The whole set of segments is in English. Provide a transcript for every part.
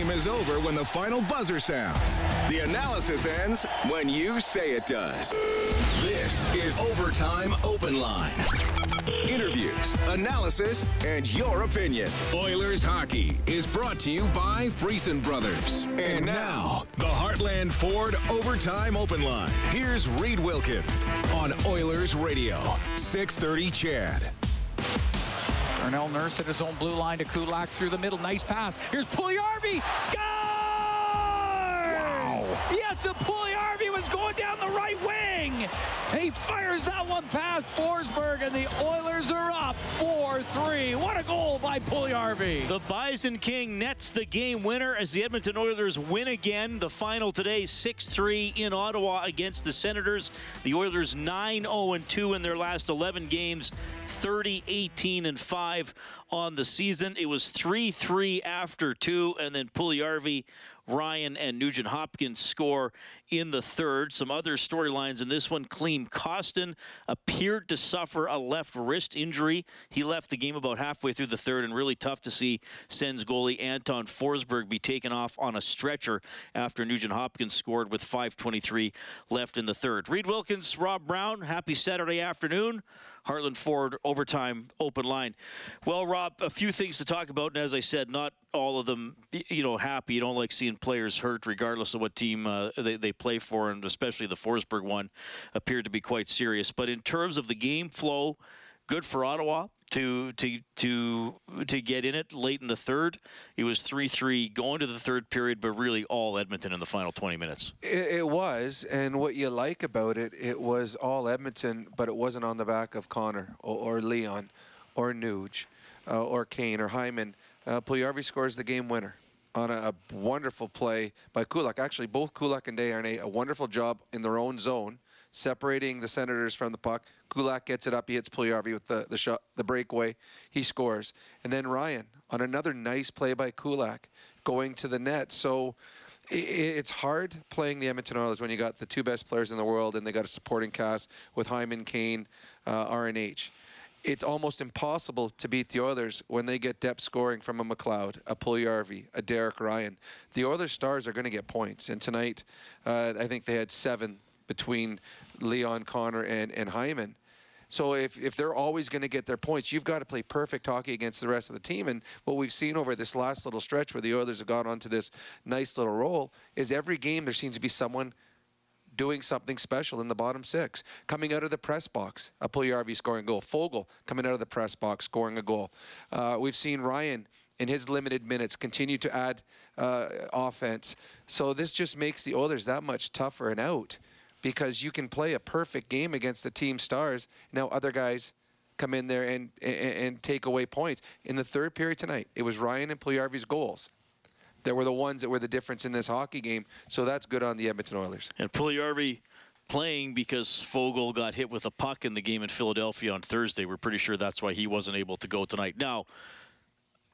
game is over when the final buzzer sounds. The analysis ends when you say it does. This is Overtime Open Line. Interviews, analysis, and your opinion. Oilers hockey is brought to you by Friesen Brothers. And now, the Heartland Ford Overtime Open Line. Here's Reed Wilkins on Oilers Radio, 630 CHED. Darnell Nurse at his own blue line to Kulak through the middle. Nice pass. Here's Puljujarvi. Scores! Yes, a Puljujarvi was going down the right wing. He fires that one past Forsberg, and the Oilers are up 4-3. What a goal by Puljujarvi. The Bison King nets the game winner as the Edmonton Oilers win again. The final today, 6-3 in Ottawa against the Senators. The Oilers 9-0-2 in their last 11 games. 30, 18, and 5 on the season. It was 3 3 after two, and then Puljujarvi, Ryan, and Nugent Hopkins score in the third. Some other storylines in this one. Klim Kostin appeared to suffer a left wrist injury. He left the game about halfway through the third, and really tough to see Sens goalie Anton Forsberg be taken off on a stretcher after Nugent Hopkins scored with 5.23 left in the third. Reed Wilkins, Rob Brown, happy Saturday afternoon. Heartland Ford overtime open line. Well, Rob, a few things to talk about, and as I said, not all of them, you know, happy. You don't like seeing players hurt, regardless of what team uh, they, they play for, and especially the Forsberg one appeared to be quite serious. But in terms of the game flow, good for Ottawa to to to to get in it late in the third. It was three three going to the third period, but really all Edmonton in the final twenty minutes. It, it, was, and what you like about it, it was all Edmonton, but it wasn't on the back of Connor or, or Leon or Nuge uh, or Kane or Hyman. Uh, Puljujarvi scores the game winner on a, a, wonderful play by Kulak. Actually, both Kulak and Desharnais a wonderful job in their own zone separating the Senators from the puck. Kulak gets it up. He hits Puljujarvi with the, the shot, the breakaway. He scores. And then Ryan on another nice play by Kulak going to the net. So it's hard playing the Edmonton Oilers when you got the two best players in the world and they got a supporting cast with Hyman, Kane, uh, RNH. It's almost impossible to beat the Oilers when they get depth scoring from a McLeod, a Puljujarvi, a Derek Ryan. The Oilers stars are going to get points, and tonight uh, I think they had seven between Leon Connor and, and Hyman. So if, if they're always going to get their points, you've got to play perfect hockey against the rest of the team. And what we've seen over this last little stretch where the Oilers have gone onto this nice little roll is every game there seems to be someone doing something special in the bottom six. Coming out of the press box, a Puljujarvi scoring a goal. Foegele coming out of the press box scoring a goal. Uh, we've seen Ryan in his limited minutes continue to add uh, offense. So this just makes the Oilers that much tougher and out because you can play a perfect game against the team stars. Now other guys come in there and, and, and take away points. In the third period tonight, it was Ryan and Puljujarvi's goals that were the ones that were the difference in this hockey game. So that's good on the Edmonton Oilers. And Puljujarvi playing because Foegele got hit with a puck in the game in Philadelphia on Thursday. We're pretty sure that's why he wasn't able to go tonight. Now,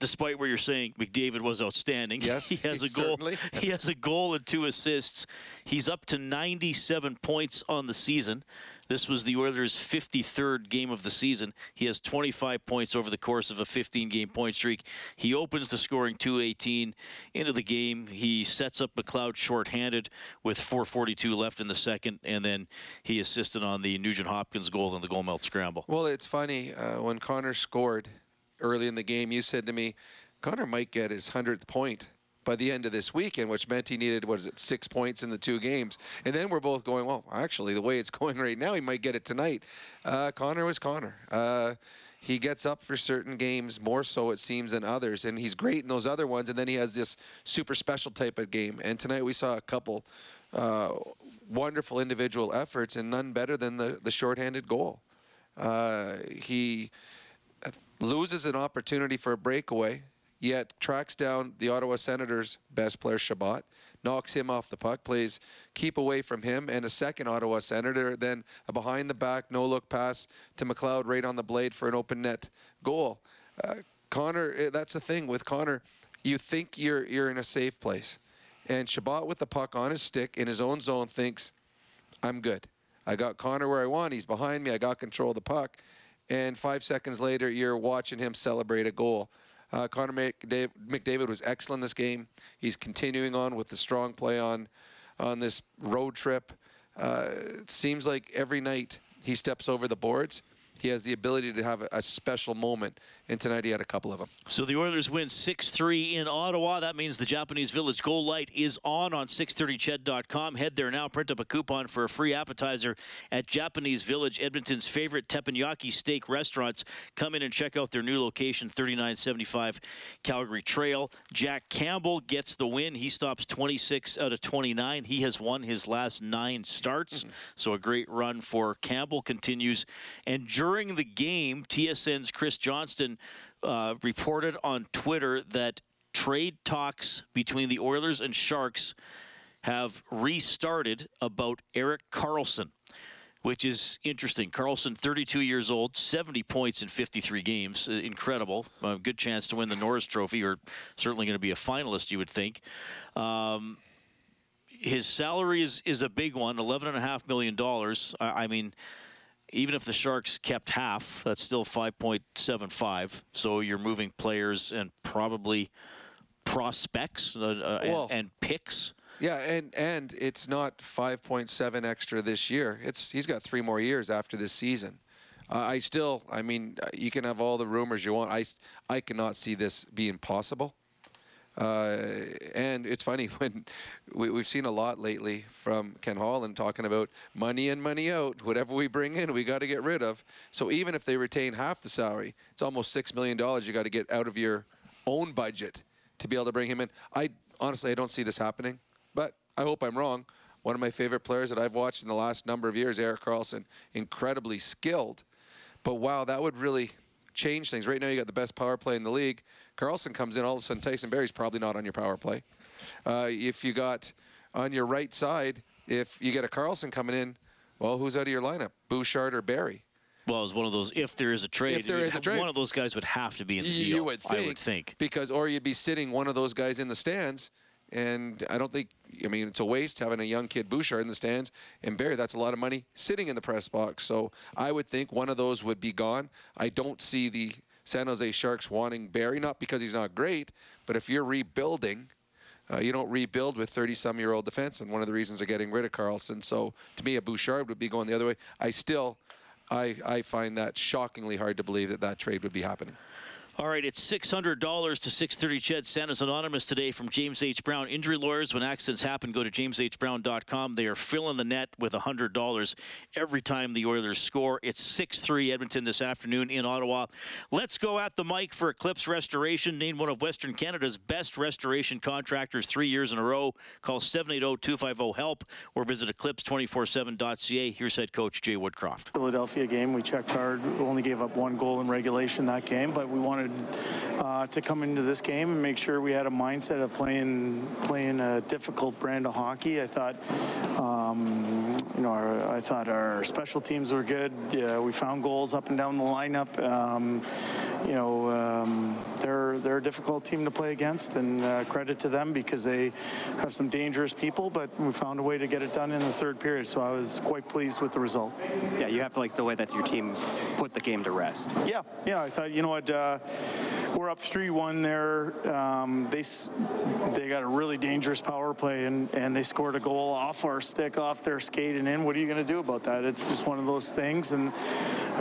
despite what you're saying, McDavid was outstanding. Yes, he has a goal. Certainly. he has a goal and two assists. He's up to 97 points on the season. This was the Oilers' 53rd game of the season. He has 25 points over the course of a 15-game point streak. He opens the scoring 218 into the game. He sets up McLeod shorthanded with 4:42 left in the second, and then he assisted on the Nugent Hopkins goal and the goal melt scramble. Well, it's funny uh, when Connor scored early in the game. You said to me, Connor might get his hundredth point by the end of this weekend, which meant he needed, what is it, six points in the two games. And then we're both going, well, actually, the way it's going right now, he might get it tonight. Uh, Connor was Connor. Uh, he gets up for certain games more so, it seems, than others. And he's great in those other ones. And then he has this super special type of game. And tonight we saw a couple uh, wonderful individual efforts, and none better than the, the shorthanded goal. Uh, he loses an opportunity for a breakaway yet tracks down the Ottawa Senators' best player, Chabot, knocks him off the puck, plays keep away from him, and a second Ottawa Senator, then a behind the back, no look pass to McLeod right on the blade for an open net goal. Uh, Connor, eh, that's the thing with Connor. You think you're you're in a safe place, and Chabot with the puck on his stick in his own zone thinks, "I'm good. I got Connor where I want. He's behind me. I got control of the puck." And five seconds later, you're watching him celebrate a goal Uh, Connor McDavid, was excellent this game. He's continuing on with the strong play on on this road trip. Uh, it seems like every night he steps over the boards he has the ability to have a, special moment. And tonight he had a couple of them. So the Oilers win 6-3 in Ottawa. That means the Japanese Village Goal Light is on on 630ched.com. Head there now. Print up a coupon for a free appetizer at Japanese Village, Edmonton's favorite teppanyaki steak restaurants. Come in and check out their new location, 3975 Calgary Trail. Jack Campbell gets the win. He stops 26 out of 29. He has won his last nine starts. Mm-hmm. So a great run for Campbell continues. And during the game, TSN's Chris Johnston uh, reported on Twitter that trade talks between the Oilers and Sharks have restarted about Erik Karlsson, which is interesting. Karlsson, 32 years old, 70 points in 53 games. Uh, incredible. A good chance to win the Norris Trophy, or certainly going to be a finalist, you would think. Um, his salary is, is a big one, $11.5 million. I, I mean, even if the Sharks kept half, that's still 5.75. So you're moving players and probably prospects uh, uh, well, and, and, picks. Yeah, and and it's not 5.7 extra this year. It's he's got three more years after this season. Uh, I still, I mean, you can have all the rumors you want. I I cannot see this being possible. Uh, and it's funny when we, have seen a lot lately from Ken Holland talking about money in, money out. Whatever we bring in, we got to get rid of. So even if they retain half the salary, it's almost six million dollars you got to get out of your own budget to be able to bring him in. I honestly I don't see this happening, but I hope I'm wrong. One of my favorite players that I've watched in the last number of years, Erik Karlsson, incredibly skilled. But wow, that would really change things. Right now, you got the best power play in the league. Karlsson comes in, all of a sudden Tyson Barrie's probably not on your power play. Uh, if you got on your right side, if you get a Karlsson coming in, well, who's out of your lineup? Bouchard or Barrie? Well, it's one of those. If there is a trade, if there is a trade, one of those guys would have to be in the you deal. You would think, I would think because, or you'd be sitting one of those guys in the stands, and I don't think. I mean, it's a waste having a young kid Bouchard in the stands and Barrie. That's a lot of money sitting in the press box. So I would think one of those would be gone. I don't see the San Jose Sharks wanting Barrie, not because he's not great, but if you're rebuilding, uh, you don't rebuild with 30-some-year-old defensemen. One of the reasons they're getting rid of Karlsson. So to me, a Bouchard would be going the other way. I still, I, I find that shockingly hard to believe that that trade would be happening. All right, it's $600 to 630 CHED. Santa's Anonymous today from James H. Brown. Injury lawyers, when accidents happen, go to jameshbrown.com. They are filling the net with $100 every time the Oilers score. It's 6 3 Edmonton this afternoon in Ottawa. Let's go at the mic for Eclipse Restoration, named one of Western Canada's best restoration contractors three years in a row. Call 780 250 HELP or visit eclipse247.ca. Here's head coach Jay Woodcroft. Philadelphia game, we checked hard. We only gave up one goal in regulation that game, but we wanted wanted uh, to come into this game and make sure we had a mindset of playing playing a difficult brand of hockey. I thought, um, you know, our, I thought our special teams were good. Yeah, we found goals up and down the lineup. Um, you know, um, they're they're a difficult team to play against, and uh, credit to them because they have some dangerous people. But we found a way to get it done in the third period, so I was quite pleased with the result. Yeah, you have to like the way that your team put the game to rest. Yeah, yeah. I thought, you know what. Uh, we're up 3-1 there. Um, they they got a really dangerous power play, and, and they scored a goal off our stick, off their skate and in. What are you going to do about that? It's just one of those things. And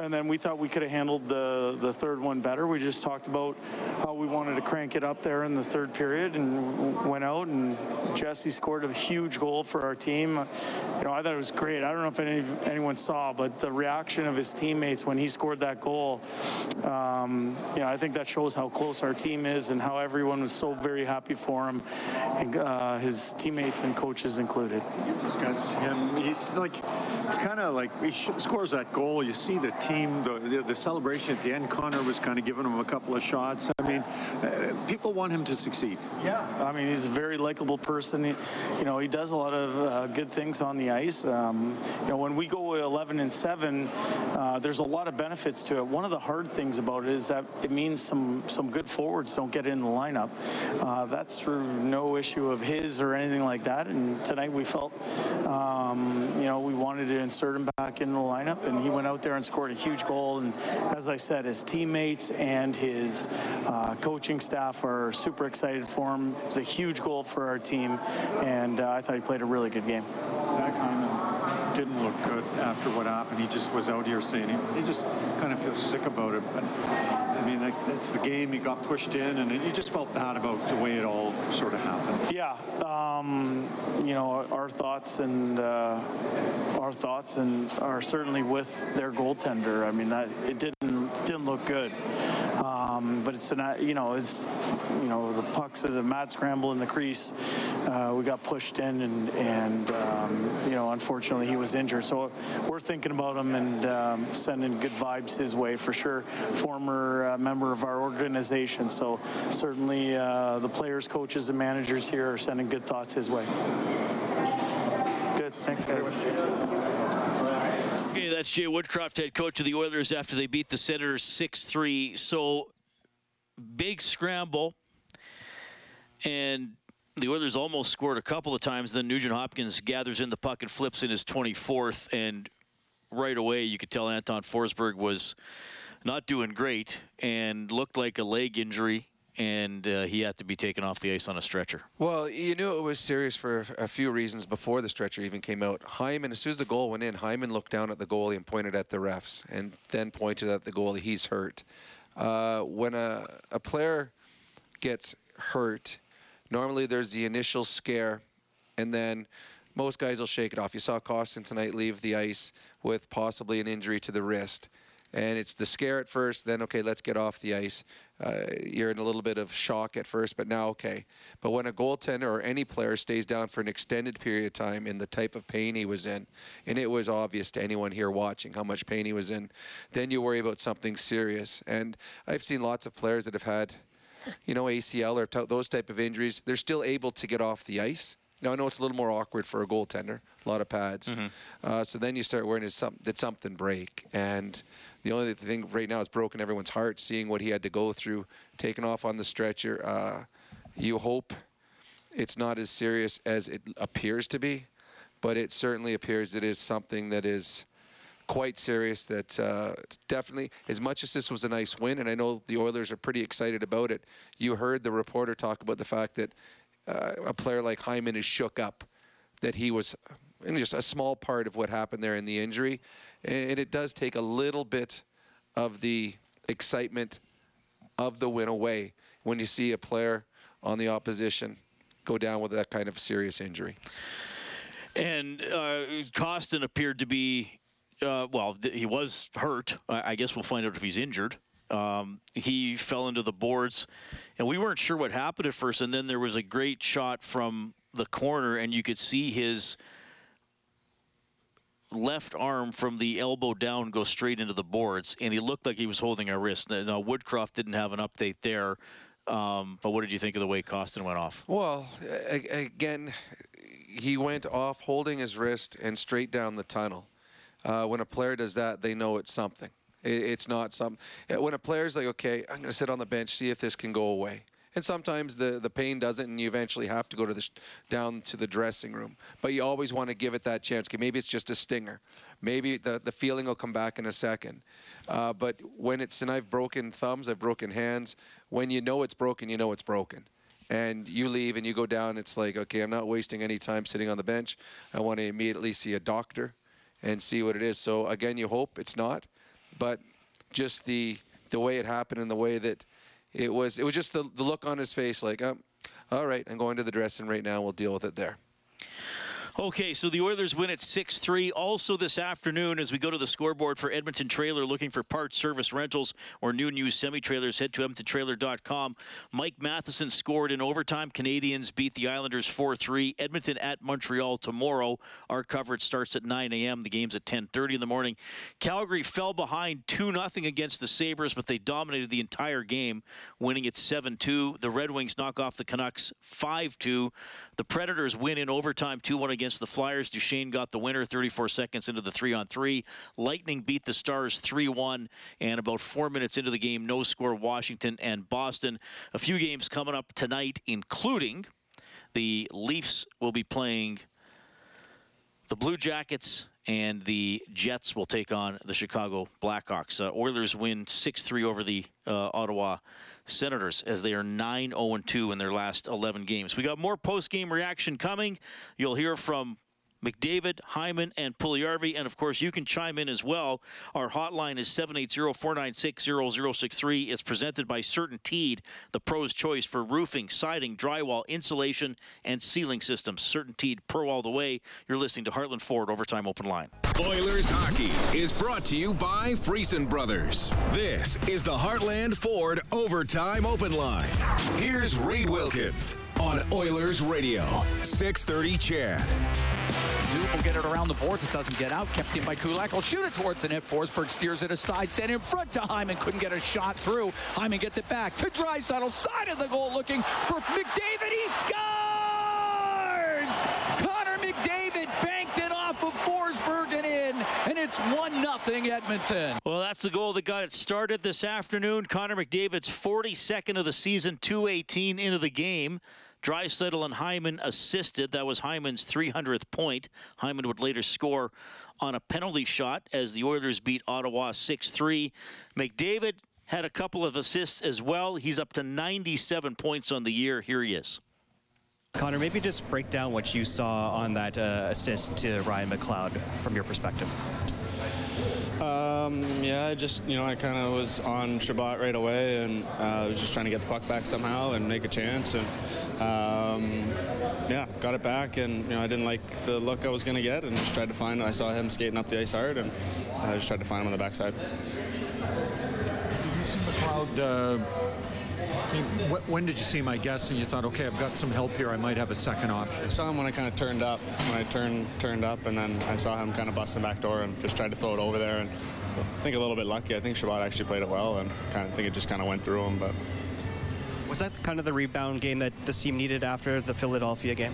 and then we thought we could have handled the, the third one better. We just talked about how we wanted to crank it up there in the third period and went out, and Jesse scored a huge goal for our team. You know, I thought it was great. I don't know if any, anyone saw, but the reaction of his teammates when he scored that goal, um, you know, I think that shows how close our team is and how everyone was so very happy for him, and, uh, his teammates and coaches included. Discuss him. He's like, it's kind of like he scores that goal. You see the team, the, the, the celebration at the end. Connor was kind of giving him a couple of shots. I mean, people want him to succeed. Yeah, I mean he's a very likable person. He, you know, he does a lot of uh, good things on the ice. Um, you know, when we go 11 and seven, uh, there's a lot of benefits to it. One of the hard things about it is that it means some some good forwards don't get in the lineup. Uh, that's through no issue of his or anything like that. And tonight we felt, um, you know, we wanted to insert him back in the lineup, and he went out there and scored a huge goal. And as I said, his teammates and his uh, coaching staff are super excited for him. It was a huge goal for our team, and uh, I thought he played a really good game. Zach Hyman didn't look good after what happened. He just was out here saying he, he just kind of feels sick about it. But I mean, it's the game. He got pushed in, and he just felt bad about the way it all sort of happened. Yeah, um, you know, our thoughts and uh, our thoughts and are certainly with their goaltender. I mean, that it didn't didn't look good. Um, but it's an, you know, it's you know the pucks, of the mad scramble in the crease. Uh, we got pushed in, and and um, you know, unfortunately, he was injured. So we're thinking about him and um, sending good vibes his way for sure. Former uh, member of our organization, so certainly uh, the players, coaches, and managers here are sending good thoughts his way. Good, thanks, guys. That's Jay Woodcroft, head coach of the Oilers after they beat the Senators 6 3. So, big scramble. And the Oilers almost scored a couple of times. Then Nugent Hopkins gathers in the puck and flips in his 24th. And right away, you could tell Anton Forsberg was not doing great and looked like a leg injury. And uh, he had to be taken off the ice on a stretcher. Well, you knew it was serious for a few reasons before the stretcher even came out. Hyman, as soon as the goal went in, Hyman looked down at the goalie and pointed at the refs, and then pointed at the goalie. He's hurt. Uh, when a, a player gets hurt, normally there's the initial scare, and then most guys will shake it off. You saw Kostin tonight leave the ice with possibly an injury to the wrist. And it's the scare at first, then, okay, let's get off the ice. Uh, you're in a little bit of shock at first, but now okay. But when a goaltender or any player stays down for an extended period of time in the type of pain he was in, and it was obvious to anyone here watching how much pain he was in, then you worry about something serious. And I've seen lots of players that have had, you know, ACL or t- those type of injuries. They're still able to get off the ice. Now I know it's a little more awkward for a goaltender, a lot of pads. Uh, so then you start worrying, is some, did something break? And the only thing right now is broken everyone's heart, seeing what he had to go through, taken off on the stretcher. Uh, you hope it's not as serious as it appears to be, but it certainly appears it is something that is quite serious. That uh, definitely, as much as this was a nice win, and I know the Oilers are pretty excited about it. You heard the reporter talk about the fact that uh, a player like Hyman is shook up, that he was just a small part of what happened there in the injury, and it does take a little bit of the excitement of the win away when you see a player on the opposition go down with that kind of serious injury. And uh, Kostin appeared to be, uh, well, th- he was hurt. I-, I guess we'll find out if he's injured. Um, he fell into the boards, and we weren't sure what happened at first. And then there was a great shot from the corner, and you could see his left arm from the elbow down go straight into the boards, and he looked like he was holding a wrist. Now, Woodcroft didn't have an update there, um, but what did you think of the way Kostin went off? Well, again, he went off holding his wrist and straight down the tunnel. Uh, when a player does that, they know it's something. It's not some. uh, When a player's like, okay, I'm going to sit on the bench, see if this can go away. And sometimes the, the pain doesn't, and you eventually have to go to the down to the dressing room. But you always want to give it that chance. Maybe it's just a stinger. Maybe the, the feeling will come back in a second. Uh, but when it's and I've broken thumbs, I've broken hands. When you know it's broken, you know it's broken and you leave and you go down, it's like, okay, I'm not wasting any time sitting on the bench. I want to immediately see a doctor and see what it is. So again, you hope it's not, but just the the way it happened and the way that it was, it was just the, the look on his face, like, um, all right, I'm going to the dressing right now. We'll deal with it there. Okay, so the Oilers win at 6 3. Also, this afternoon, as we go to the scoreboard for Edmonton Trailer looking for parts, service, rentals, or new and used semi trailers, head to EdmontonTrailer.com. Mike Matheson scored in overtime. Canadiens beat the Islanders 4 3. Edmonton at Montreal tomorrow. Our coverage starts at 9 a.m. The game's at 10.30 in the morning. Calgary fell behind 2 0 against the Sabres, but they dominated the entire game, winning at 7 2. The Red Wings knock off the Canucks 5 2. The Predators win in overtime 2 1 against the Flyers. Duchene got the winner 34 seconds into the 3 on 3. Lightning beat the Stars 3 1. And about four minutes into the game, no score Washington and Boston. A few games coming up tonight, including the Leafs will be playing the Blue Jackets and the Jets will take on the Chicago Blackhawks. Uh, Oilers win 6 3 over the uh, Ottawa Senators as they are 9 0 2 in their last 11 games. We got more post game reaction coming. You'll hear from McDavid, Hyman, and Puljujarvi. And of course, you can chime in as well. Our hotline is 780-496-0063. It's presented by CertainTeed, the pro's choice for roofing, siding, drywall, insulation, and ceiling systems. CertainTeed Pro all the way. You're listening to Heartland Ford Overtime Open Line. Oilers hockey is brought to you by Friesen Brothers. This is the Heartland Ford Overtime Open Line. Here's Reed Wilkins on Oilers Radio, 630 CHED. Zoom will get it around the boards. It doesn't get out. Kept in by Kulak. Will shoot it towards the net. Forsberg steers it aside. Sent in front to Hyman. Couldn't get a shot through. Hyman gets it back to Draisaitl. Side of the goal looking for McDavid. He scores! Connor McDavid banked it off of Forsberg and in. And it's 1-0 Edmonton. Well, that's the goal that got it started this afternoon. Connor McDavid's 42nd of the season, 218 into the game. Draisaitl and Hyman assisted. That was Hyman's 300th point. Hyman would later score on a penalty shot as the Oilers beat Ottawa 6 3. McDavid had a couple of assists as well. He's up to 97 points on the year. Here he is. Connor, maybe just break down what you saw on that uh, assist to Ryan McLeod from your perspective. Um, yeah, I just, you know, I kind of was on Chabot right away and uh, I was just trying to get the puck back somehow and make a chance. And um, yeah, got it back. And, you know, I didn't like the look I was going to get and just tried to find I saw him skating up the ice hard and I just tried to find him on the backside. Did you see McLeod? Uh, when did you see my I guess, and you thought, okay, I've got some help here. I might have a second option. I saw him when I kind of turned up. When I turned turned up, and then I saw him kind of busting back door and just tried to throw it over there. And I think a little bit lucky. I think Chabot actually played it well, and kind of think it just kind of went through him. But was that kind of the rebound game that this team needed after the Philadelphia game?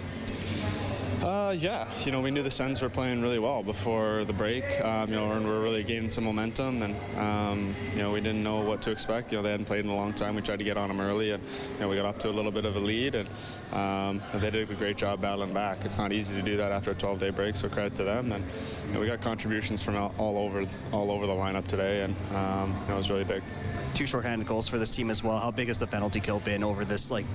Uh, yeah, you know, we knew the Sens were playing really well before the break, um, you know, and we're really gaining some momentum, and um, you know, we didn't know what to expect. You know, they hadn't played in a long time. We tried to get on them early, and you know, we got off to a little bit of a lead, and um, they did a great job battling back. It's not easy to do that after a 12-day break, so credit to them. And you know, we got contributions from all over, all over the lineup today, and um, you know, it was really big two shorthanded goals for this team as well. How big has the penalty kill been over this like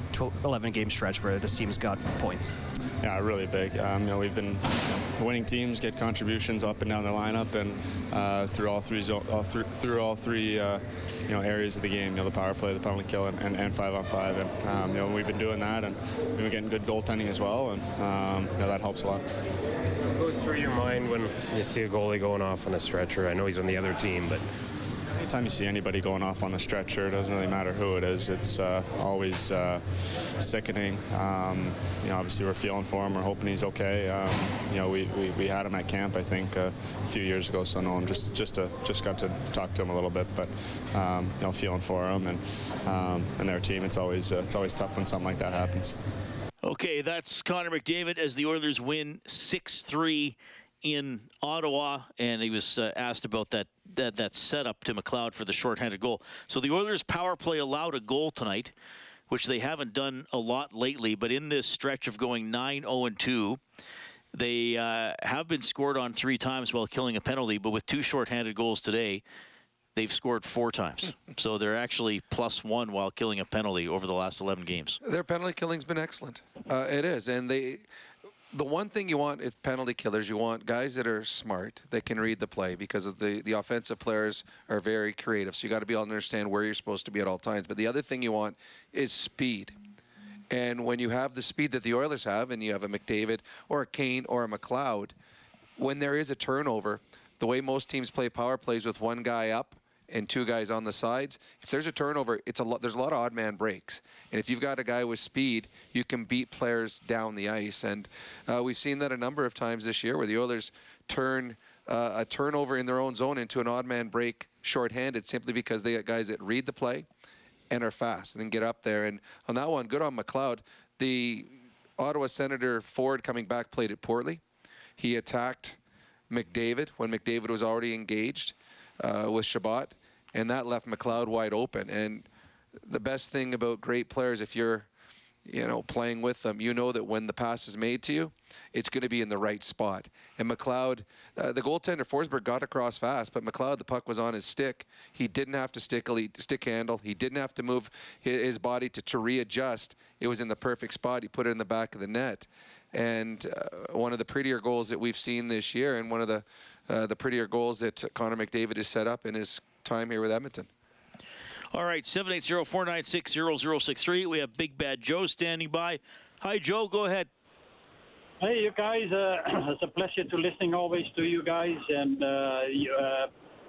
11 game stretch where this team's got points? Yeah, really big. Um, you know, we've been you know, winning teams get contributions up and down the lineup, and uh, through all three all through, through all three uh, you know areas of the game. You know, the power play, the penalty kill, and, and, and five on five. And um, you know, we've been doing that, and we've been getting good goaltending as well, and um, you know that helps a lot. What goes through your mind when you see a goalie going off on a stretcher? I know he's on the other team, but anytime you see anybody going off on the stretcher, it doesn't really matter who it is. It's uh, always uh, sickening. Um, you know, obviously we're feeling for him. We're hoping he's okay. Um, you know, we, we, we, had him at camp, I think, uh, a few years ago, so I know him just just to, just got to talk to him a little bit, but um, you know, feeling for him and um, and their team. It's always uh, it's always tough when something like that happens. Okay, that's Connor McDavid as the Oilers win six three in Ottawa, and he was uh, asked about that, that that setup to McLeod for the shorthanded goal. So the Oilers' power play allowed a goal tonight, which they haven't done a lot lately. But in this stretch of going 9-0 2, they uh, have been scored on three times while killing a penalty. But with two shorthanded goals today, they've scored four times. so they're actually plus one while killing a penalty over the last 11 games. Their penalty killing's been excellent. Uh, it is, and they the one thing you want is penalty killers. You want guys that are smart, that can read the play because the, the offensive players are very creative. So you got to be able to understand where you're supposed to be at all times. But the other thing you want is speed. And when you have the speed that the Oilers have, and you have a McDavid or a Kane or a McLeod, when there is a turnover, the way most teams play power plays with one guy up and two guys on the sides, if there's a turnover, it's a lot. There's a lot of odd man breaks, and if you've got a guy with speed, you can beat players down the ice. And uh, we've seen that a number of times this year, where the Oilers turn uh, a turnover in their own zone into an odd man break shorthanded, simply because they got guys that read the play and are fast and then get up there. And on that one, good on McLeod. The Ottawa Senator Ford coming back played it poorly. He attacked McDavid when McDavid was already engaged uh, with Chabot, and that left McLeod wide open. And the best thing about great players, if you're you know, playing with them, you know that when the pass is made to you, it's going to be in the right spot. And McLeod, uh, the goaltender Forsberg got across fast, but McLeod, the puck was on his stick. He didn't have to stick stick handle. He didn't have to move his, his body to, to readjust. It was in the perfect spot. He put it in the back of the net. And uh, one of the prettier goals that we've seen this year, and one of the uh, the prettier goals that Connor McDavid has set up in his time here with Edmonton. All right, 780-496-0063. We have Big Bad Joe standing by. Hi, Joe. Go ahead. Hey, you guys. Uh, it's a pleasure to listening always to you guys. And uh, you, uh,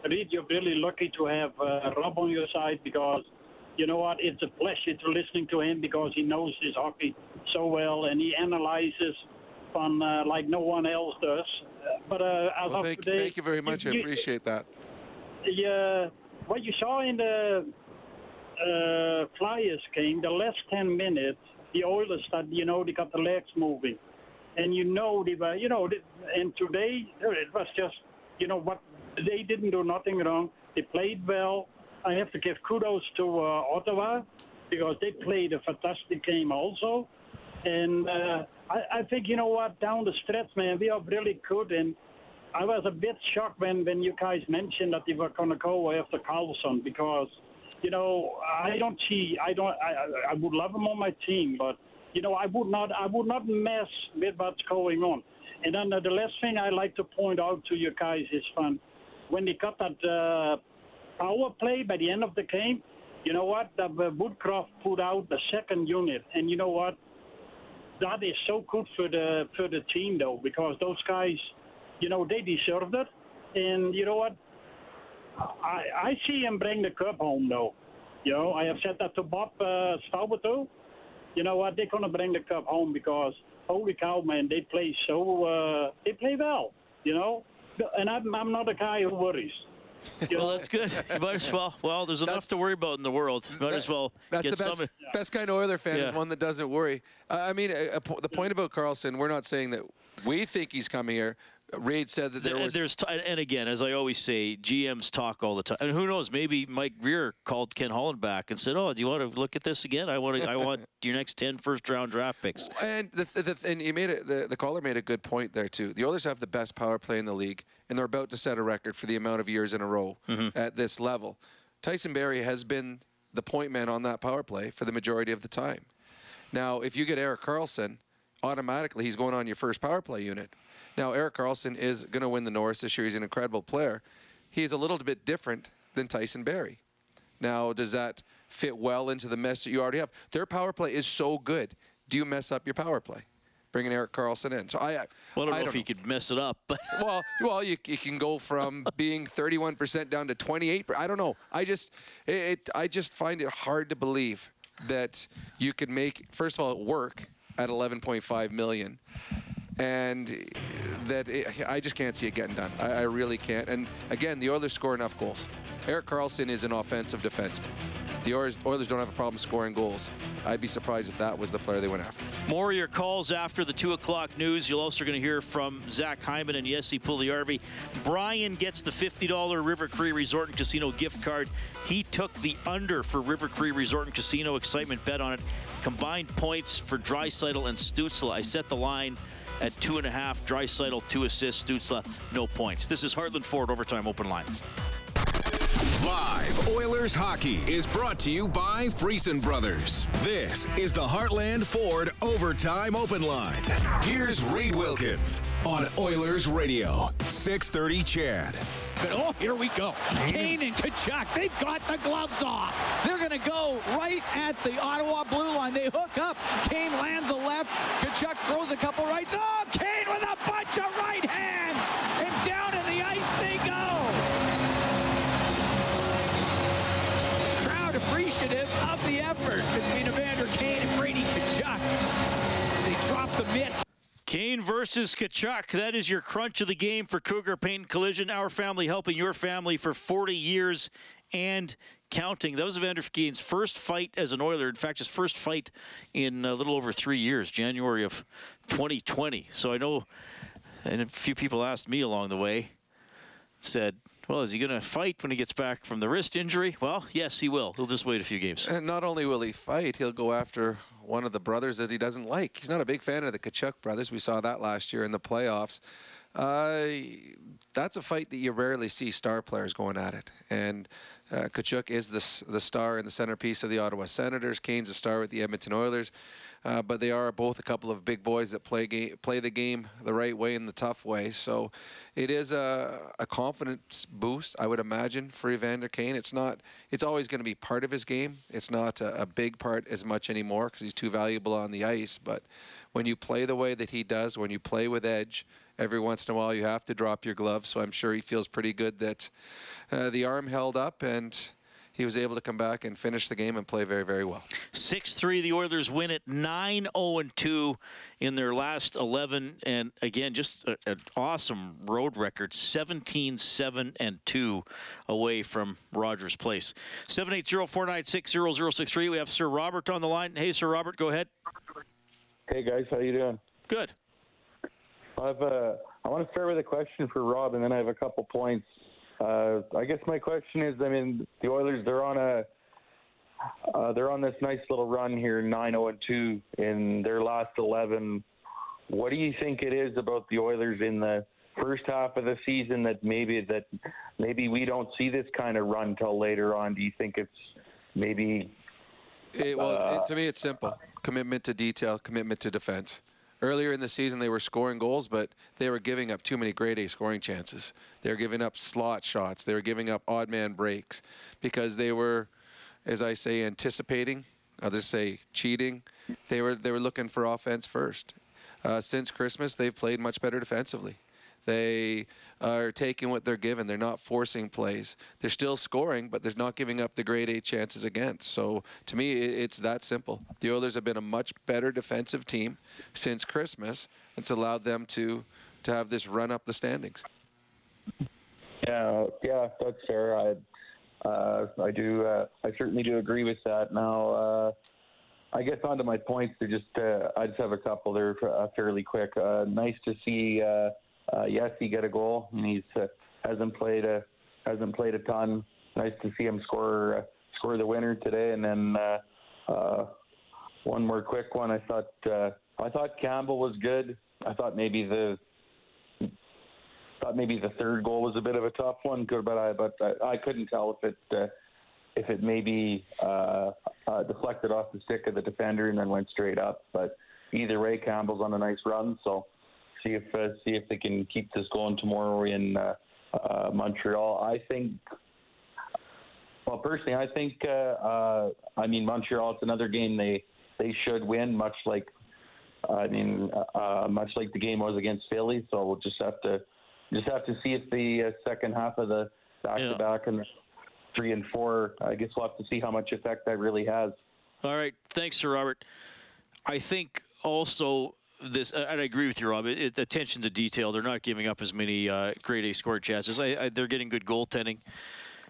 Reed, you're really lucky to have uh, Rob on your side because you know what? It's a pleasure to listening to him because he knows his hockey so well and he analyzes fun uh, like no one else does. But uh, well, thank, today, thank you very much. You, I appreciate that. Yeah, what you saw in the uh, Flyers game, the last 10 minutes, the Oilers started, you know, they got the legs moving. And you know, they were, you know, and today it was just, you know, what they didn't do nothing wrong. They played well. I have to give kudos to uh, Ottawa because they played a fantastic game also. And uh, I, I think, you know what, down the stretch, man, we are really good. And I was a bit shocked when, when you guys mentioned that they were going to go after Karlsson because – you know, I don't see. I don't. I, I would love him on my team, but you know, I would not. I would not mess with what's going on. And then the last thing I like to point out to you guys is fun when they got that uh, power play by the end of the game. You know what? Uh, Woodcroft put out the second unit, and you know what? That is so good for the for the team though, because those guys, you know, they deserved it. And you know what? I, I see him bring the cup home, though. You know, I have said that to Bob uh, Staubach too. You know what? They're gonna bring the cup home because holy cow, man, they play so uh, they play well. You know, and I'm, I'm not a guy who worries. Well, that's good. You might as well. Well, there's enough that's, to worry about in the world. You might that, as well. That's the best, some... best kind of Oiler fan yeah. is one that doesn't worry. Uh, I mean, the point about Karlsson, we're not saying that we think he's coming here. Reed said that there, there was. There's t- and again, as I always say, GMs talk all the time. And who knows? Maybe Mike Grier called Ken Holland back and said, "Oh, do you want to look at this again? I want to. I want your next 10 first round draft picks." And the, the, and you made it. The, the caller made a good point there too. The Oilers have the best power play in the league, and they're about to set a record for the amount of years in a row mm-hmm. at this level. Tyson Barrie has been the point man on that power play for the majority of the time. Now, if you get Erik Karlsson, automatically he's going on your first power play unit. Now, Erik Karlsson is going to win the Norris this year. He's an incredible player. He's a little bit different than Tyson Barrie. Now, does that fit well into the mess that you already have? Their power play is so good. Do you mess up your power play? Bringing Erik Karlsson in. So I, well, I don't know don't if know. you could mess it up, but well, well, you, you can go from being 31% down to 28. I don't know. I just, it, it, I just find it hard to believe that you could make first of all it work at 11.5 million and that it, I just can't see it getting done. I, I, really can't. And again, the Oilers score enough goals. Erik Karlsson is an offensive defenseman. The Oilers, Oilers don't have a problem scoring goals. I'd be surprised if that was the player they went after. More of your calls after the 2 o'clock news. You're also going to hear from Zach Hyman and Jesse Puljujarvi. Brian gets the $50 River Cree Resort and Casino gift card. He took the under for River Cree Resort and Casino. Excitement bet on it. Combined points for Draisaitl and Stützle. I set the line at two and a half. Draisaitl, two assists. Stützle, no points. This is Heartland Ford Overtime Open Line. Live Oilers hockey is brought to you by Friesen Brothers. This is the Heartland Ford Overtime Open Line. Here's Reed Wilkins on Oilers Radio, 630 CHED. But oh, here we go. Kane and Tkachuk, they've got the gloves off. They're going to go right at the Ottawa blue line. They hook up. Kane lands a left. Tkachuk throws a couple rights. Oh, Kane with a bunch of right hands. And down appreciative of the effort between Evander Kane and Brady Tkachuk as they drop the mitts. Kane versus Tkachuk. That is your crunch of the game for Cougar Paint Collision. Our family helping your family for 40 years and counting. That was Evander Kane's first fight as an Oiler. In fact, his first fight in a little over three years, January of 2020. So I know, and a few people asked me along the way, said, well, is he going to fight when he gets back from the wrist injury? Well, yes, he will. He'll just wait a few games. And not only will he fight, he'll go after one of the brothers that he doesn't like. He's not a big fan of the Tkachuk brothers. We saw that last year in the playoffs. Uh, that's a fight that you rarely see star players going at it. And uh, Tkachuk is the, the star and the centerpiece of the Ottawa Senators. Kane's a star with the Edmonton Oilers. Uh, but they are both a couple of big boys that play game, play the game the right way and the tough way. So it is a, a confidence boost, I would imagine, for Evander Kane. It's not. It's always going to be part of his game. It's not a, a big part as much anymore because he's too valuable on the ice. But when you play the way that he does, when you play with edge, every once in a while you have to drop your gloves. So I'm sure he feels pretty good that uh, the arm held up and he was able to come back and finish the game and play very, very well. 6 3, the Oilers win it 9 0 2 in their last 11. And again, just an awesome road record 17 7 and 2 away from Rogers Place. 780 496 0063. We have Sir Robert on the line. Hey, Sir Robert, go ahead. Hey, guys, how you doing? Good. I've, uh, I want to start with a question for Rob, and then I have a couple points. Uh, I guess my question is, I mean, the Oilers they're on a uh, they're on this nice little run here, 9-0 and 2 in their last 11. What do you think it is about the Oilers in the first half of the season that maybe that maybe we don't see this kind of run till later on? Do you think it's maybe? It, well, it, to me, it's simple: commitment to detail, commitment to defense. Earlier in the season, they were scoring goals, but they were giving up too many grade A scoring chances. They were giving up slot shots. They were giving up odd man breaks because they were, as I say, anticipating. Others say cheating. They were they were looking for offense first. Uh, since Christmas, they've played much better defensively. They are taking what they're given. They're not forcing plays. They're still scoring, but they're not giving up the grade A chances against. So to me, it's that simple. The Oilers have been a much better defensive team since Christmas. It's allowed them to to have this run up the standings. Yeah, yeah, that's fair. I uh, I do. Uh, I certainly do agree with that. Now, uh, I guess onto my points. They're just. Uh, I just have a couple. They're uh, fairly quick. Uh, nice to see. Uh, yes, he get a goal, and he's uh, hasn't played a hasn't played a ton. Nice to see him score uh, score the winner today, and then uh, uh, one more quick one. I thought uh, I thought Campbell was good. I thought maybe the thought maybe the third goal was a bit of a tough one, good, but I but I, I couldn't tell if it uh, if it maybe uh, uh, deflected off the stick of the defender and then went straight up. But either way, Campbell's on a nice run, so see if uh, see if they can keep this going tomorrow in uh, uh, Montreal. I think. Well, personally, I think. Uh, uh, I mean, Montreal. It's another game they they should win, much like. I mean, uh, much like the game was against Philly. So we'll just have to just have to see if the uh, second half of the back to back and three and four. I guess we'll have to see how much effect that really has. All right, thanks, Sir Robert. I think also this, and I agree with you, Rob. It, it, attention to detail. They're not giving up as many uh, grade A scoring chances. I, I, they're getting good goaltending.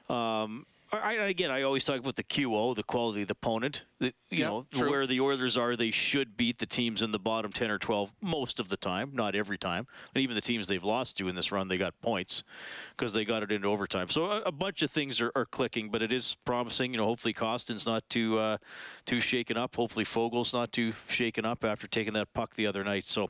Um, I, again, I always talk about the QO, the quality of the opponent. The, you know, true. where the Oilers are, they should beat the teams in the bottom 10 or 12 most of the time, not every time. And even the teams they've lost to in this run, they got points because they got it into overtime. So a, a bunch of things are, are clicking, but it is promising. You know, hopefully Kostin's not too uh, too shaken up. Hopefully Foegele's not too shaken up after taking that puck the other night. So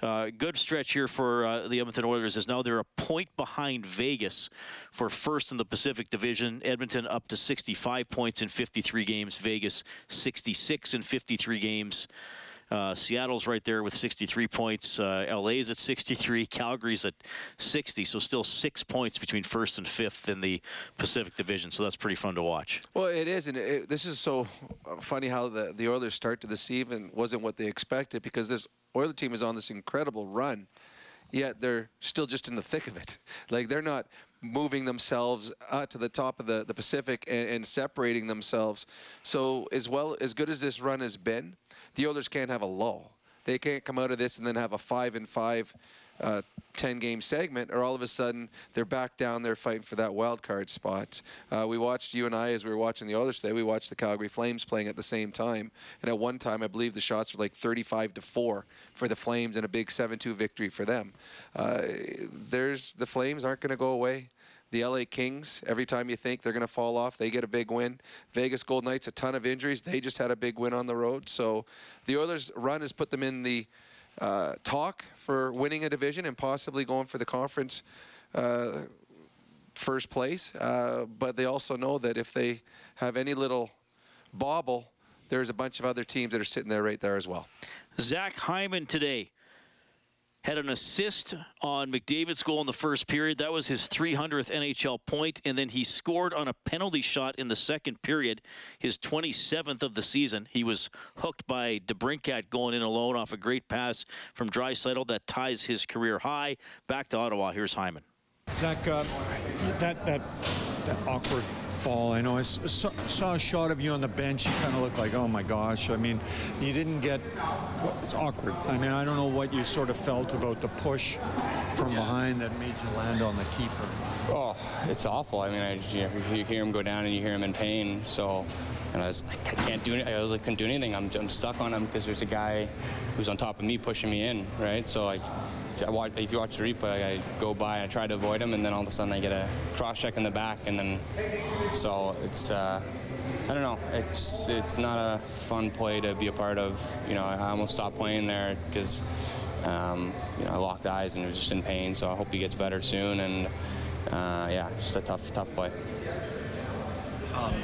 uh, good stretch here for uh, the Edmonton Oilers as now they're a point behind Vegas for first in the Pacific Division. Edmonton up to 65 points in 53 games. Vegas 66 in 53 games. Uh, Seattle's right there with 63 points. Uh, LA's at 63. Calgary's at 60. So still six points between first and fifth in the Pacific Division. So that's pretty fun to watch. Well, it is, and it, this is so uh, funny how the the Oilers start to the season wasn't what they expected because this Oiler team is on this incredible run, yet they're still just in the thick of it. Like they're not moving themselves uh, to the top of the, the Pacific and, and separating themselves. So as well as good as this run has been, the Oilers can't have a lull. They can't come out of this and then have a five and five. Uh, 10 game segment, or all of a sudden they're back down there fighting for that wild card spot. Uh, we watched you and I as we were watching the Oilers today. We watched the Calgary Flames playing at the same time, and at one time I believe the shots were like 35 to four for the Flames and a big 7-2 victory for them. Uh, there's the Flames aren't going to go away. The LA Kings, every time you think they're going to fall off, they get a big win. Vegas Gold Knights, a ton of injuries. They just had a big win on the road. So the Oilers' run has put them in the uh, talk for winning a division and possibly going for the conference uh, first place. Uh, but they also know that if they have any little bobble, there's a bunch of other teams that are sitting there right there as well. Zach Hyman today had an assist on McDavid's goal in the first period. That was his 300th NHL point, and then he scored on a penalty shot in the second period, his 27th of the season. He was hooked by DeBrincat going in alone off a great pass from Draisaitl that ties his career high. Back to Ottawa. Here's Hyman. Zach, uh, that, that that awkward fall. I know I saw, saw a shot of you on the bench. You kind of looked like, oh my gosh. I mean, you didn't get. well, It's awkward. I mean, I don't know what you sort of felt about the push from behind that made you land on the keeper. Oh, it's awful. I mean, I, you, you hear him go down and you hear him in pain. So, and I was like, I can't do it. I was like, couldn't do anything. I'm, I'm stuck on him because there's a guy who's on top of me pushing me in, right? So like, if, you watch the replay, I go by, I try to avoid him, and then all of a sudden I get a cross check in the back, and then so it's. Uh, I don't know. It's it's not a fun play to be a part of. You know, I almost stopped playing there because um, you know I locked eyes and it was just in pain. So I hope he gets better soon. And uh, yeah, just a tough tough play. Um,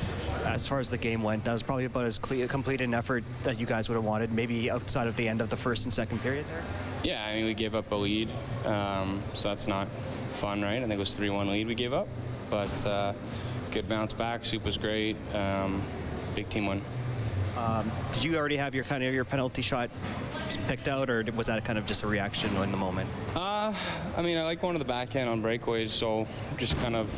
as far as the game went, that was probably about as complete an effort that you guys would have wanted, maybe outside of the end of the first and second period there. Yeah, I mean we gave up a lead, um, so that's not fun, right? I think it was 3-1 lead we gave up, but uh, good bounce back. Soup was great. Um, big team win. Um, did you already have your kind of your penalty shot picked out, or was that kind of just a reaction in the moment? Uh, I mean, I like going to the backhand on breakaways, so just kind of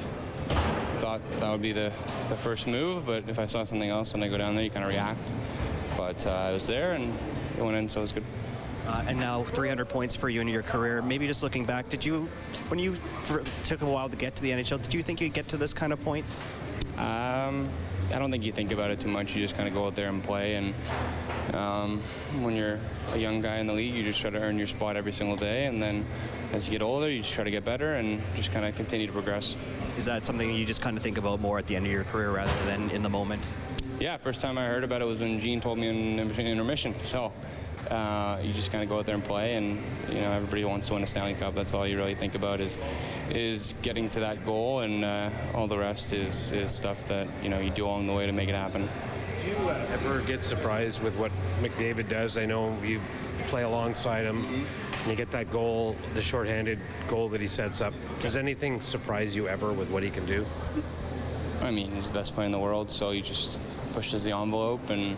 thought that would be the, the first move. But if I saw something else when I go down there, you kind of react. But uh, I was there and it went in, so it was good. Uh, and now 300 points for you in your career. Maybe just looking back, did you, when you for, took a while to get to the NHL, did you think you'd get to this kind of point? Um, I don't think you think about it too much. You just kind of go out there and play. And um, when you're a young guy in the league, you just try to earn your spot every single day. And then as you get older, you just try to get better and just kind of continue to progress. Is that something you just kind of think about more at the end of your career rather than in the moment? Yeah, first time I heard about it was when Gene told me in in intermission. So uh, you just kind of go out there and play, and you know everybody wants to win a Stanley Cup. That's all you really think about is is getting to that goal, and uh, all the rest is is stuff that you know you do along the way to make it happen. Do you ever get surprised with what McDavid does? I know you play alongside him. And you get that goal, the shorthanded goal that he sets up. Does anything surprise you ever with what he can do? I mean, he's the best player in the world, so he just pushes the envelope, and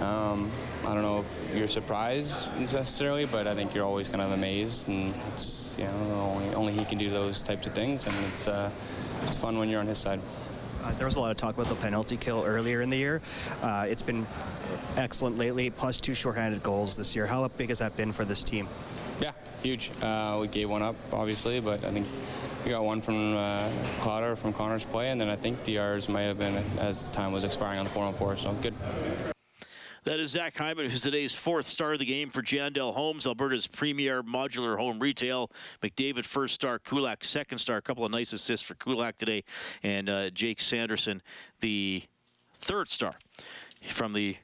um, I don't know if you're surprised necessarily, but I think you're always kind of amazed, and it's you know only, only he can do those types of things, and it's uh, it's fun when you're on his side. Uh, there was a lot of talk about the penalty kill earlier in the year. Uh, it's been excellent lately, plus two shorthanded goals this year. How big has that been for this team? Yeah, huge. Uh, we gave one up, obviously, but I think we got one from uh, Cotter from Connor's play, and then I think the ours might have been as the time was expiring on the 4 on 4, so good. That is Zach Hyman, who's today's fourth star of the game for Jandel Homes, Alberta's premier modular home retail. McDavid, first star. Kulak, second star. A couple of nice assists for Kulak today. And uh, Jake Sanderson, the third star from the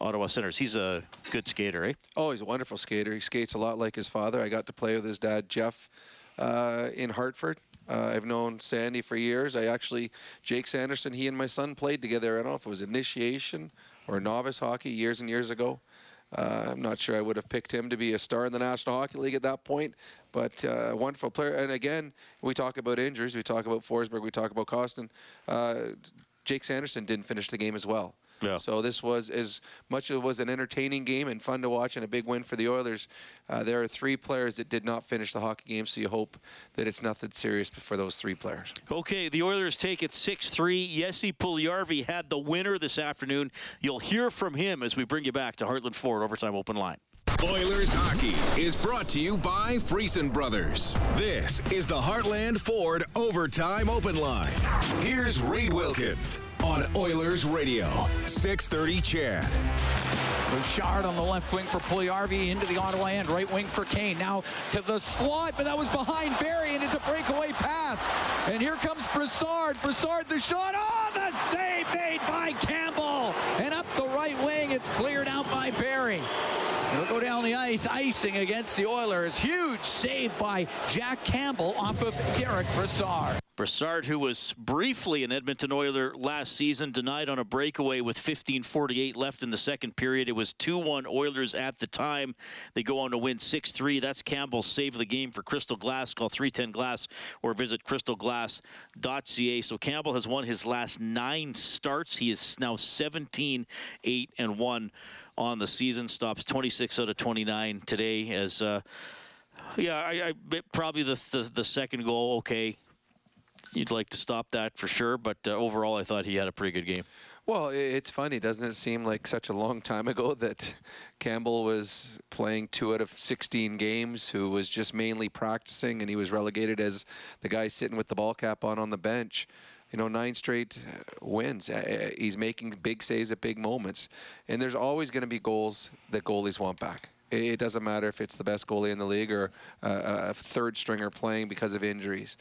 Ottawa Senators. He's a good skater, eh? Oh, he's a wonderful skater. He skates a lot like his father. I got to play with his dad, Jeff, uh, in Hartford. Uh, I've known Sandy for years. I actually, Jake Sanderson, he and my son played together. I don't know if it was initiation or novice hockey years and years ago. Uh, I'm not sure I would have picked him to be a star in the National Hockey League at that point, but uh, wonderful player. And again, we talk about injuries, we talk about Forsberg, we talk about Kostin. Uh, Jake Sanderson didn't finish the game as well. Yeah. So this was as much as it was an entertaining game and fun to watch and a big win for the Oilers. Uh, there are three players that did not finish the hockey game, so you hope that it's nothing serious for those three players. Okay, the Oilers take it 6-3. Jesse Puljujarvi had the winner this afternoon. You'll hear from him as we bring you back to Heartland Ford Overtime Open Line. Oilers hockey is brought to you by Freson Brothers. This is the Heartland Ford Overtime Open Line. Here's Reed Wilkins on Oilers Radio, 630 CHED. Bouchard on the left wing for Puljujarvi into the Ottawa end. Right wing for Kane. Now to the slot, but that was behind Barrie, and it's a breakaway pass. And here comes Brassard. Brassard, the shot. Oh, the save made by Campbell. And up the right wing, it's cleared out by Barrie. He'll go down the ice, icing against the Oilers. Huge save by Jack Campbell off of Derek Brassard. Brassard, who was briefly an Edmonton Oiler last season, denied on a breakaway with 15:48 left in the second period. It was 2-1 Oilers at the time. They go on to win 6-3. That's Campbell's save of the game for Crystal Glass. Call 310 Glass or visit crystalglass.ca. So Campbell has won his last nine starts. He is now 17 8 and 1 on the season. Stops 26 out of 29 today. As uh, yeah, I, I probably the, the the second goal. Okay, you'd like to stop that for sure. But uh, overall, I thought he had a pretty good game. Well, it's funny, doesn't it seem like such a long time ago that Campbell was playing two out of 16 games, who was just mainly practicing, and he was relegated as the guy sitting with the ball cap on on the bench. You know, nine straight uh, wins. Uh, he's making big saves at big moments, and there's always going to be goals that goalies want back. It doesn't matter if it's the best goalie in the league or uh, a third stringer playing because of injuries.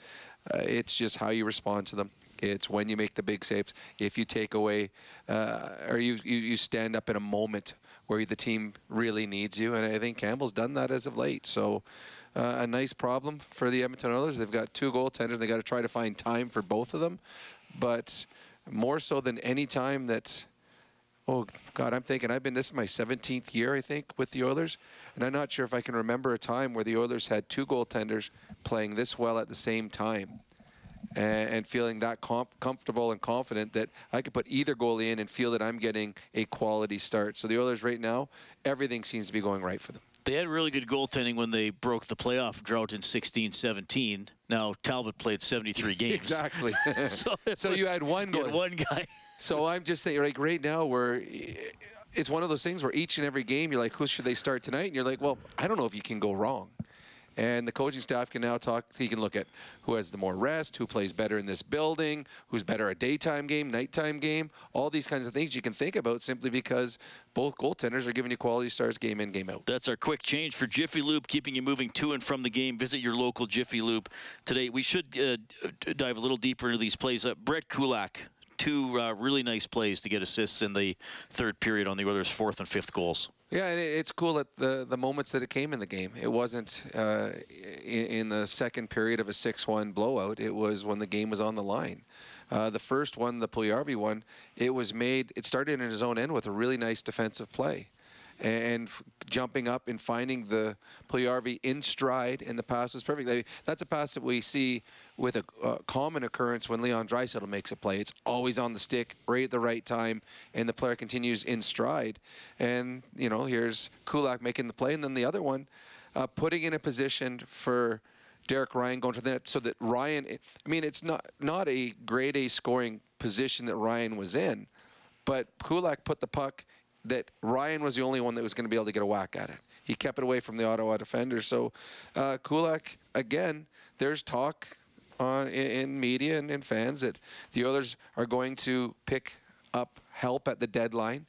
Uh, it's just how you respond to them. It's when you make the big saves. If you take away, uh, or you, you, you stand up in a moment where the team really needs you, and I think Campbell's done that as of late. So. Uh, a nice problem for the Edmonton Oilers. They've got two goaltenders. They got to try to find time for both of them, but more so than any time that. Oh God, I'm thinking I've been this is my 17th year I think with the Oilers, and I'm not sure if I can remember a time where the Oilers had two goaltenders playing this well at the same time and, and feeling that comfortable and confident that I could put either goalie in and feel that I'm getting a quality start. So the Oilers right now, everything seems to be going right for them. They had really good goaltending when they broke the playoff drought in 16-17. Now Talbot played 73 games. exactly. so so was, you had one goal. had one guy. So I'm just saying, like right now, where it's one of those things where each and every game you're like, who should they start tonight? And you're like, well, I don't know if you can go wrong. And the coaching staff can now talk. He can look at who has the more rest, who plays better in this building, who's better a daytime game, nighttime game, all these kinds of things you can think about simply because both goaltenders are giving you quality starts game in, game out. That's our quick change for Jiffy Lube, keeping you moving to and from the game. Visit your local Jiffy Lube today. We should uh, dive a little deeper into these plays. Uh, Brett Kulak, two uh, really nice plays to get assists in the third period on the Oilers' fourth and fifth goals. Yeah, and it's cool at the the moments that it came in the game. It wasn't uh, in, in, the second period of a 6-1 blowout. It was when the game was on the line. Uh, the first one, the Puljujarvi one, it was made. It started in his own end with a really nice defensive play, and jumping up and finding the Puljujarvi in stride, and the pass was perfect. That's a pass that we see with a uh, common occurrence when Leon Draisaitl makes a play. It's always on the stick, right at the right time, and the player continues in stride. And you know, here's Kulak making the play, and then the other one, uh, putting in a position for Derek Ryan going to the net so that Ryan. I mean, it's not not a grade A scoring position that Ryan was in, but Kulak put the puck that Ryan was the only one that was going to be able to get a whack at it. He kept it away from the Ottawa defender. So uh, Kulak again. There's talk on in, in media and in fans that the Oilers are going to pick up help at the deadline.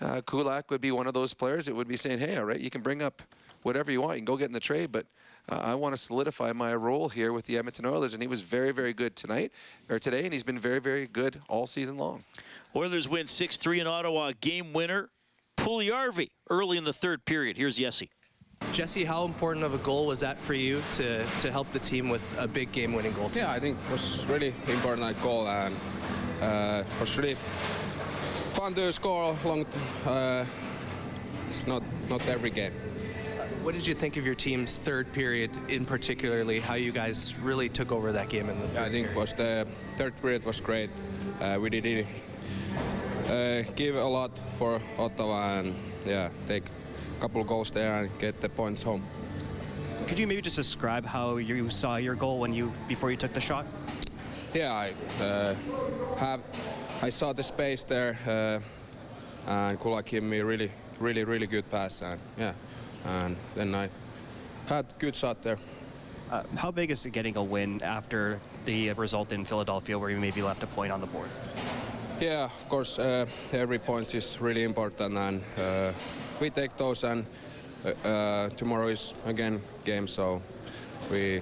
Uh, Kulak would be one of those players that would be saying, "Hey, all right, you can bring up whatever you want. You can go get in the trade, but uh, I want to solidify my role here with the Edmonton Oilers." And he was very, very good tonight or today, and he's been very, very good all season long. Oilers win 6-3 in Ottawa. Game winner, Puljujarvi, early in the third period. Here's Jesse. Jesse, how important of a goal was that for you to, to help the team with a big game-winning goal? Yeah, I think it was really important that goal and uh, was really fun to score long. Uh, it's not not every game. What did you think of your team's third period, in particularly how you guys really took over that game in the? third Yeah, I think period? was the third period was great. Uh, we did uh, give a lot for Ottawa and yeah, take couple goals there and get the points home. Could you maybe just describe how you saw your goal when you before you took the shot? Yeah, I uh, have. I saw the space there, uh, and Kulak gave me really, really, really good pass, and yeah, and then I had good shot there. Uh, how big is it getting a win after the result in Philadelphia, where you maybe left a point on the board? Yeah, of course, uh, every point is really important, and uh, we take those. And uh, uh, tomorrow is again game, so we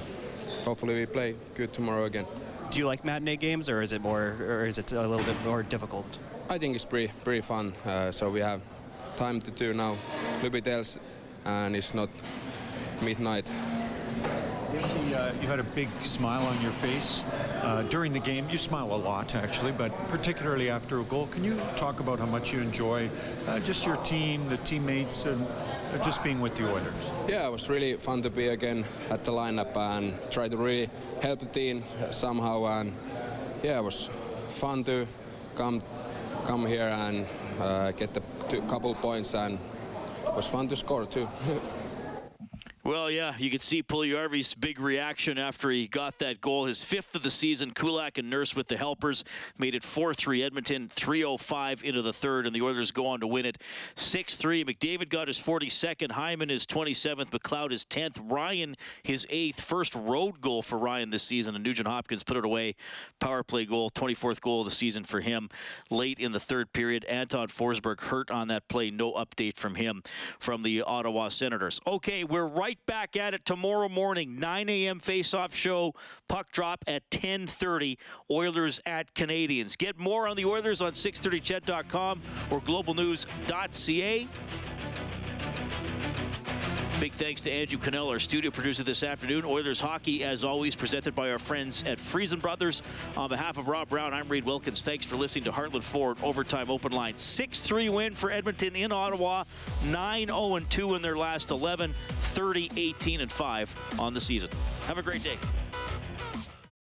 hopefully we play good tomorrow again. Do you like matinee games, or is it more, or is it a little bit more difficult? I think it's pretty pretty fun. Uh, so we have time to do now a little bit else, and it's not midnight. Yes, uh, you had a big smile on your face uh, during the game. You smile a lot, actually, but particularly after a goal. Can you talk about how much you enjoy uh, just your team, the teammates, and uh, just being with the Oilers? Yeah, it was really fun to be again at the lineup and try to really help the team somehow. And yeah, it was fun to come come here and uh, get two, couple points, and it was fun to score too. Well, yeah, you could see Puljujarvi's big reaction after he got that goal, his fifth of the season. Kulak and Nurse with the helpers made it 4-3 Edmonton, 3:05 into the third, and the Oilers go on to win it 6-3. McDavid got his 42nd, Hyman his 27th, McLeod his 10th, Ryan his eighth, first road goal for Ryan this season, and Nugent Hopkins put it away. Power play goal, 24th goal of the season for him. Late in the third period, Anton Forsberg hurt on that play. No update from him from the Ottawa Senators. Okay, we're right back at it tomorrow morning, 9 a.m. face-off show. Puck drop at 10:30. Oilers at Canadiens. Get more on the Oilers on 630ched.com or globalnews.ca. Big thanks to Andrew Cannell, our studio producer this afternoon. Oilers hockey, as always, presented by our friends at Freson Brothers. On behalf of Rob Brown, I'm Reed Wilkins. Thanks for listening to Heartland Ford Overtime Open Line. 6-3 win for Edmonton in Ottawa. 9-0-2 in their last 11. 30-18-5 on the season. Have a great day.